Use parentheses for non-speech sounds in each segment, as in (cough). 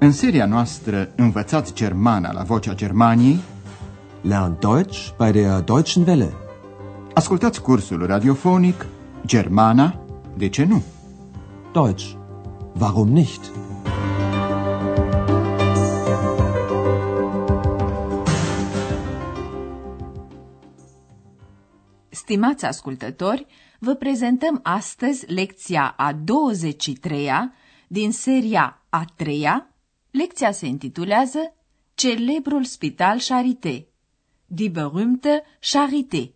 În seria noastră Învățați Germana la Vocea Germaniei Lernt Deutsch bei der Deutschen Welle. Ascultați cursul radiofonic Germana, de ce nu? Deutsch. Warum nicht? Stimați ascultători, vă prezentăm astăzi lecția a 23-a din seria a 3-a. Lecția se intitulează Celebrul Spital Charité, Die berühmte Charité.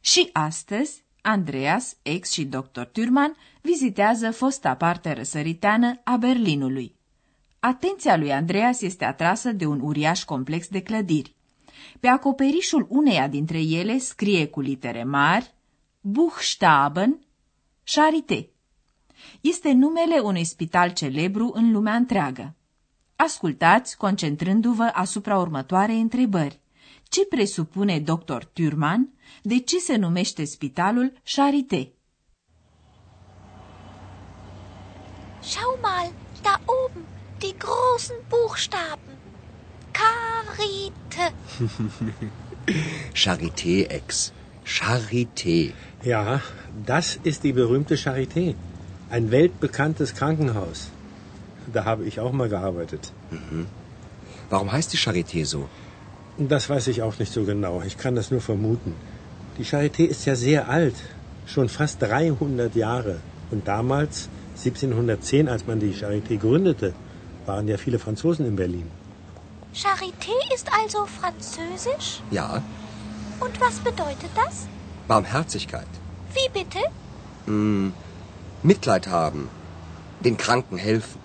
Și astăzi, Andreas, ex și dr. Turman vizitează fosta parte răsăriteană a Berlinului. Atenția lui Andreas este atrasă de un uriaș complex de clădiri. Pe acoperișul uneia dintre ele scrie cu litere mari Buchstaben Charité. Este numele unui spital celebru în lumea întreagă. Ascultați, concentrându-vă asupra următoarei întrebări. Ce presupune dr. Thurman? De ce se numește spitalul Charité? Schau mal, da oben, die großen Buchstaben. Charite. (laughs) Charité, Ex. Charité. Ja, das ist die berühmte Charité. Ein weltbekanntes Krankenhaus. Da habe ich auch mal gearbeitet. Warum heißt die Charité so? Das weiß ich auch nicht so genau. Ich kann das nur vermuten. Die Charité ist ja sehr alt. Schon fast 300 Jahre. Und damals, 1710, als man die Charité gründete, waren ja viele Franzosen in Berlin. Charité ist also französisch? Ja, Und was bedeutet das? Barmherzigkeit. Wie bitte? Mm, Mitleid haben. Den Kranken helfen.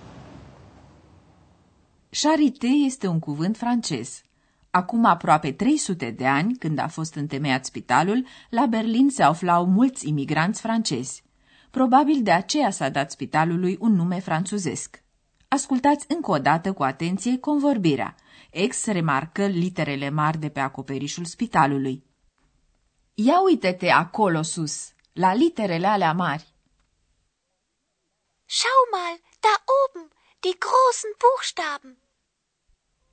Charité este un cuvânt francez. Acum aproape 300 de ani, când a fost întemeiat spitalul, la Berlin se aflau mulți imigranți francezi. Probabil de aceea s-a dat spitalului un nume franțuzesc. Ascultați încă o dată cu atenție convorbirea. Ex remarcă literele mari de pe acoperișul spitalului. Ia uite-te acolo sus, la literele alea mari. Schau mal, da oben, die großen Buchstaben.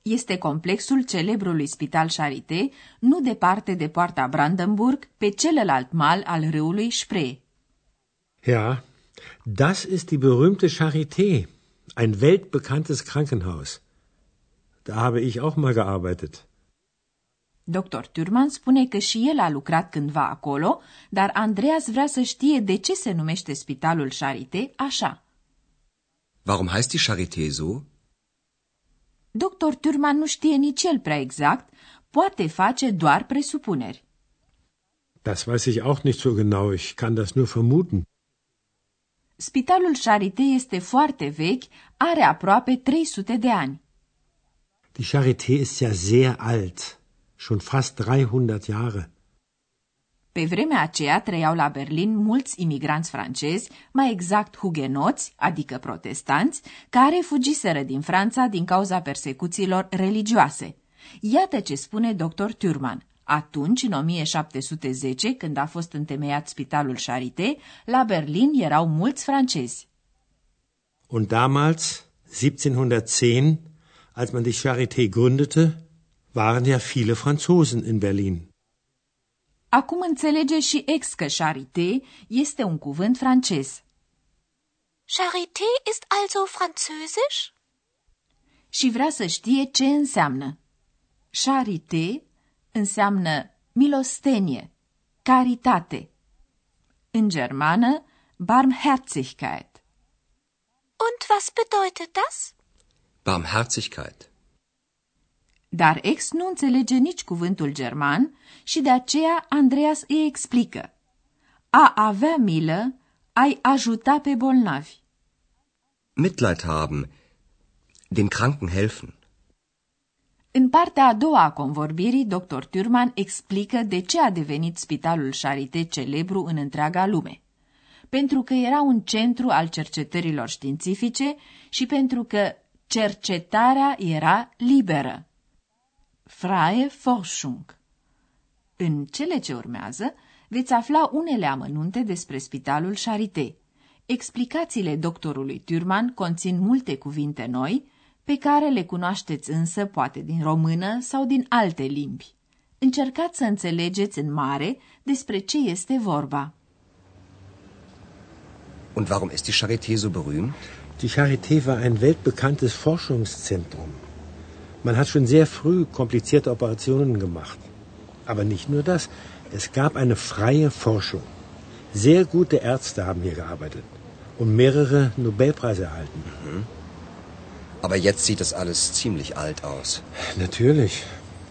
Este complexul celebrului spital Charité, nu departe de poarta Brandenburg, pe celălalt mal al râului Spree. Ja, das ist die berühmte Charité. Ein weltbekanntes Krankenhaus. Da habe ich auch mal gearbeitet. Dr. Turman spune că și el a lucrat cândva acolo, dar Andreas vrea să știe de ce se numește spitalul Charité așa. Warum heißt die Charité so? Dr. Turman nu știe nici el prea exact, poate face doar presupuneri. Das weiß ich auch nicht so genau. Ich kann das nur vermuten. Spitalul Charité este foarte vechi, are aproape 300 de ani. Die Charité ist ja sehr alt. Schon fast 300 Jahre. Pe vremea aceea trăiau la Berlin mulți imigranți francezi, mai exact hugenoți, adică protestanți, care fugiseră din Franța din cauza persecuțiilor religioase. Iată ce spune dr. Thurman. Atunci, în 1710, când a fost întemeiat spitalul Charité, la Berlin erau mulți francezi. Und damals, 1710, als man die Charité gründete, waren ja viele Franzosen in Berlin. Acum înțelege și ex că Charité este un cuvânt francez. Charité ist also französisch? și vrea să știe ce înseamnă. Charité înseamnă milostenie, caritate. În germană, Barmherzigkeit. Und was bedeutet das? Barmherzigkeit. Dar ex nu înțelege nici cuvântul german și de aceea Andreas îi explică. A avea milă, ai ajuta pe bolnavi. Mitleid haben. Den Kranken helfen. În partea a doua a convorbirii, dr. Turman explică de ce a devenit spitalul Charité celebru în întreaga lume. Pentru că era un centru al cercetărilor științifice și pentru că cercetarea era liberă. Freie Forschung. În cele ce urmează, veți afla unele amănunte despre spitalul Charité. Explicațiile doctorului Turman conțin multe cuvinte noi, pe care le cunoașteți însă poate din română sau din alte limbi. Încercați să înțelegeți în mare despre ce este vorba. Und warum ist die Charité so berühmt? Die Charité war ein weltbekanntes Forschungszentrum. Man hat schon sehr früh komplizierte Operationen gemacht. Aber nicht nur das, es gab eine freie Forschung. Sehr gute Ärzte haben hier gearbeitet und mehrere Nobelpreise erhalten. Mhm. Aber jetzt sieht das alles ziemlich alt aus. Natürlich.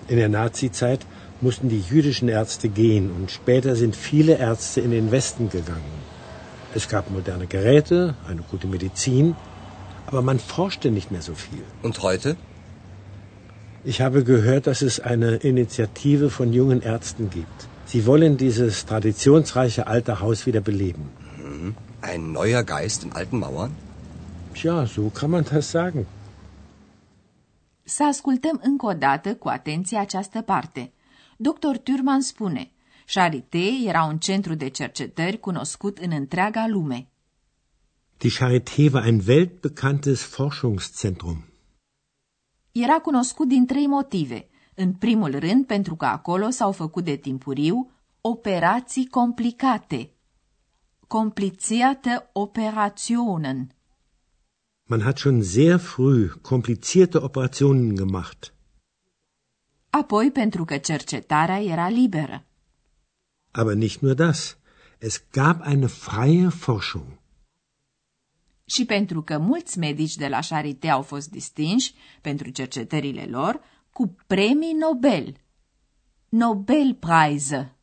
In der Nazizeit mussten die jüdischen Ärzte gehen und später sind viele Ärzte in den Westen gegangen. Es gab moderne Geräte, eine gute Medizin, aber man forschte nicht mehr so viel. Und heute? Ich habe gehört, dass es eine Initiative von jungen Ärzten gibt. Sie wollen dieses traditionsreiche alte Haus wieder beleben. Mhm. Ein neuer Geist in alten Mauern? Tja, so kann man das sagen. Să ascultăm încă o dată cu atenție această parte. Dr. Thurman spune, Charité era un centru de cercetări cunoscut în întreaga lume. Die Charité war ein weltbekanntes Forschungszentrum. Era cunoscut din trei motive. În primul rând, pentru că acolo s-au făcut de timpuriu operații complicate. Komplizierte Operationen. Man hat schon sehr früh komplizierte Operationen gemacht. Apoi pentru că cercetarea era liberă. Aber nicht nur das. Es gab eine freie Forschung. Și pentru că mulți medici de la Charité au fost distinși pentru cercetările lor cu premii Nobel. Nobelpreise.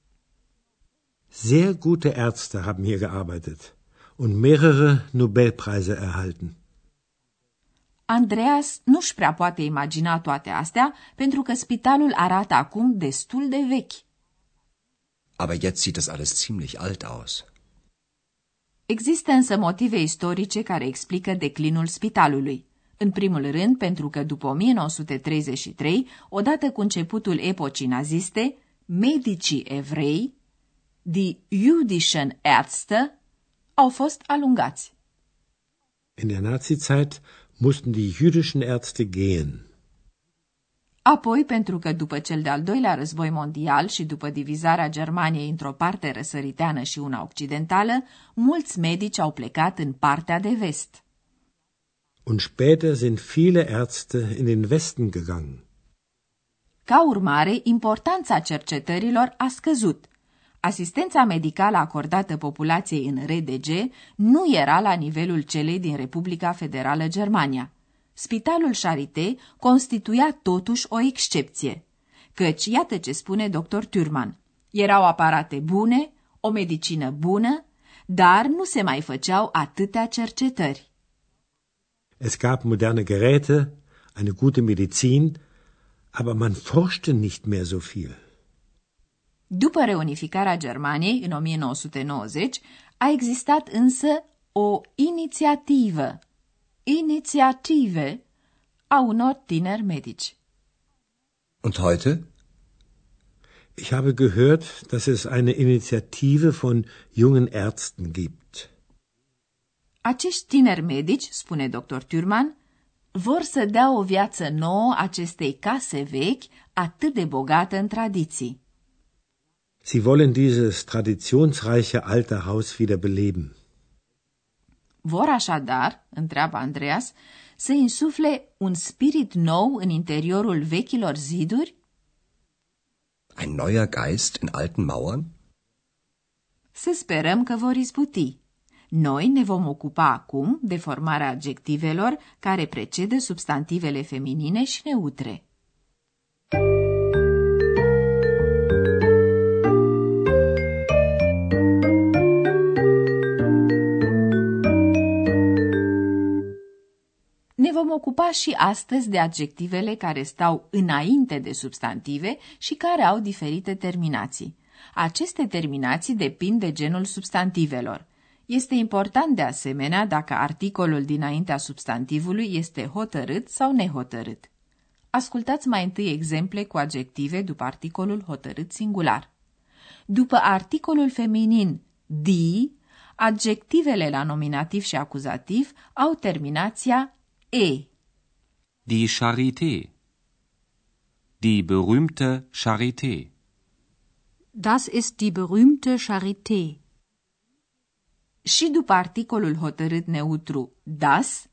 Sehr gute Ärzte haben hier gearbeitet und mehrere Nobelpreise erhalten. Andreas nu-și prea poate imagina toate astea pentru că spitalul arată acum destul de vechi. Aber jetzt sieht das alles ziemlich alt aus. Există însă motive istorice care explică declinul spitalului. În primul rând, pentru că după 1933, odată cu începutul epocii naziste, medicii evrei, die jüdischen Ärzte, au fost alungați. In der Nazizeit mussten die jüdischen Ärzte gehen. Apoi, pentru că după cel de-al doilea război mondial și după divizarea Germaniei într-o parte răsăriteană și una occidentală, mulți medici au plecat în partea de vest. Und später sind viele Ärzte in den Westen gegangen. Ca urmare, importanța cercetărilor a scăzut. Asistența medicală acordată populației în RDG nu era la nivelul celei din Republica Federală Germania. Spitalul Charité constituia totuși o excepție. Căci, iată ce spune dr. Turman, erau aparate bune, o medicină bună, dar nu se mai făceau atâtea cercetări. Es gab moderne Geräte, eine gute Medizin, aber man forschte nicht mehr so viel. După reunificarea Germaniei în 1990, a existat însă o inițiativă, inițiative a unor tineri medici. Und heute? Ich habe gehört, dass es eine Initiative von jungen Ärzten gibt. Acești tineri medici, spune dr. Thurman, vor să dea o viață nouă acestei case vechi atât de bogată în tradiții. Sie wollen dieses traditionsreiche alte Haus wieder beleben. Vor așadar, întreabă Andreas, să insufle un spirit nou în interiorul vechilor ziduri? Ein neuer Geist in alten Mauern? Să sperăm că vor izbuti. Noi ne vom ocupa acum de formarea adjectivelor care precede substantivele feminine și neutre. Ocupa și astăzi de adjectivele care stau înainte de substantive și care au diferite terminații. Aceste terminații depind de genul substantivelor. Este important de asemenea dacă articolul dinaintea substantivului este hotărât sau nehotărât. Ascultați mai întâi exemple cu adjective după articolul hotărât singular. După articolul feminin di, adjectivele la nominativ și acuzativ au terminația e. Die Charité. Die berühmte Charité. Das ist die berühmte Charité. Și după articolul hotărât neutru das,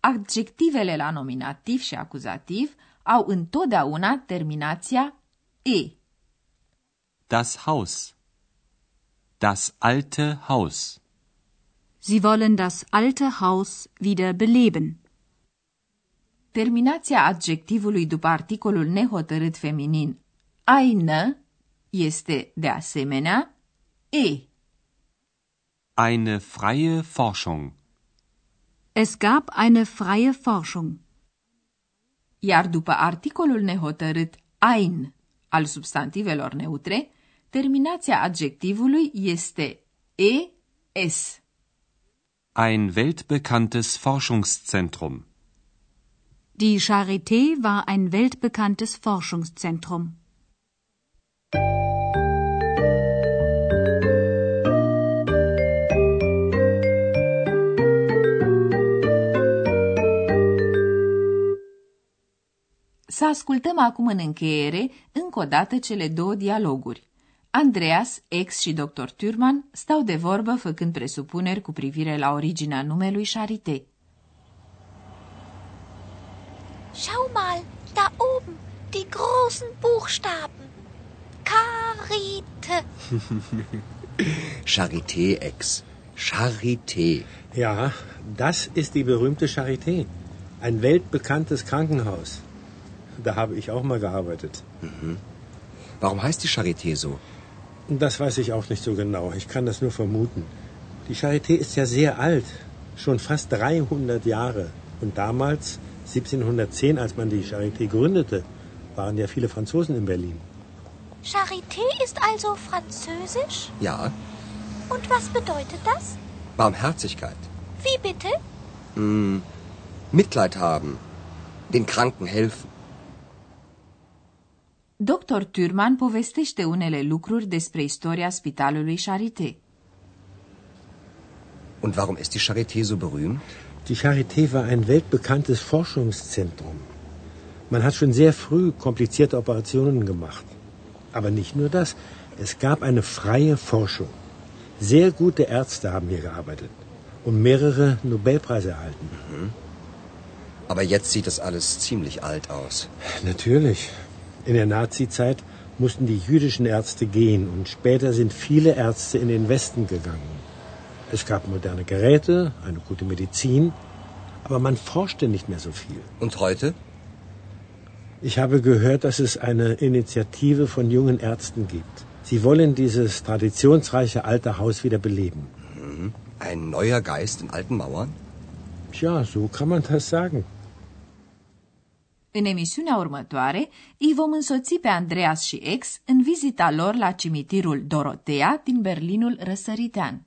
adjectivele la nominativ și acuzativ au întotdeauna terminația e. Das Haus. Das alte Haus. Sie wollen das alte Haus wieder beleben. Terminația adjectivului după articolul nehotărât feminin eine este, de asemenea, e. Eine freie Forschung. Es gab eine freie Forschung. Iar după articolul nehotărât ein al substantivelor neutre, terminația adjectivului este e s. Ein weltbekanntes Forschungszentrum. Die Charité war ein weltbekanntes Forschungszentrum. Să ascultăm acum în încheiere încă o dată cele două dialoguri. Andreas, ex și dr. Thurman stau de vorbă făcând presupuneri cu privire la originea numelui Charité. Schau mal, da oben, die großen Buchstaben. Karite. (laughs) Charité, Ex. Charité. Ja, das ist die berühmte Charité. Ein weltbekanntes Krankenhaus. Da habe ich auch mal gearbeitet. Warum heißt die Charité so? Das weiß ich auch nicht so genau. Ich kann das nur vermuten. Die Charité ist ja sehr alt. Schon fast 300 Jahre. Und damals, 1710, als man die Charité gründete, waren ja viele Franzosen in Berlin. Charité ist also französisch? Ja, Und was bedeutet das? Barmherzigkeit. Wie bitte? Mitleid haben. Den Kranken helfen. Dr. Thurman povestește unele lucruri despre istoria spitalului Charité. Und warum ist die Charité so berühmt? Die Charité war ein weltbekanntes Forschungszentrum. Man hat schon sehr früh komplizierte Operationen gemacht. Aber nicht nur das. Es gab eine freie Forschung. Sehr gute Ärzte haben hier gearbeitet und mehrere Nobelpreise erhalten. Aber jetzt sieht das alles ziemlich alt aus. Natürlich. In der Nazizeit mussten die jüdischen Ärzte gehen und später sind viele Ärzte in den Westen gegangen. Es gab moderne Geräte, eine gute Medizin, aber man forschte nicht mehr so viel. Und heute? Ich habe gehört, dass es eine Initiative von jungen Ärzten gibt. Sie wollen dieses traditionsreiche alte Haus wieder beleben. Ein neuer Geist in alten Mauern? Tja, so kann man das sagen. În emisiunea următoare, îi vom însoți pe Andreas și ex în vizita lor la cimitirul Dorotea din Berlinul răsăritean.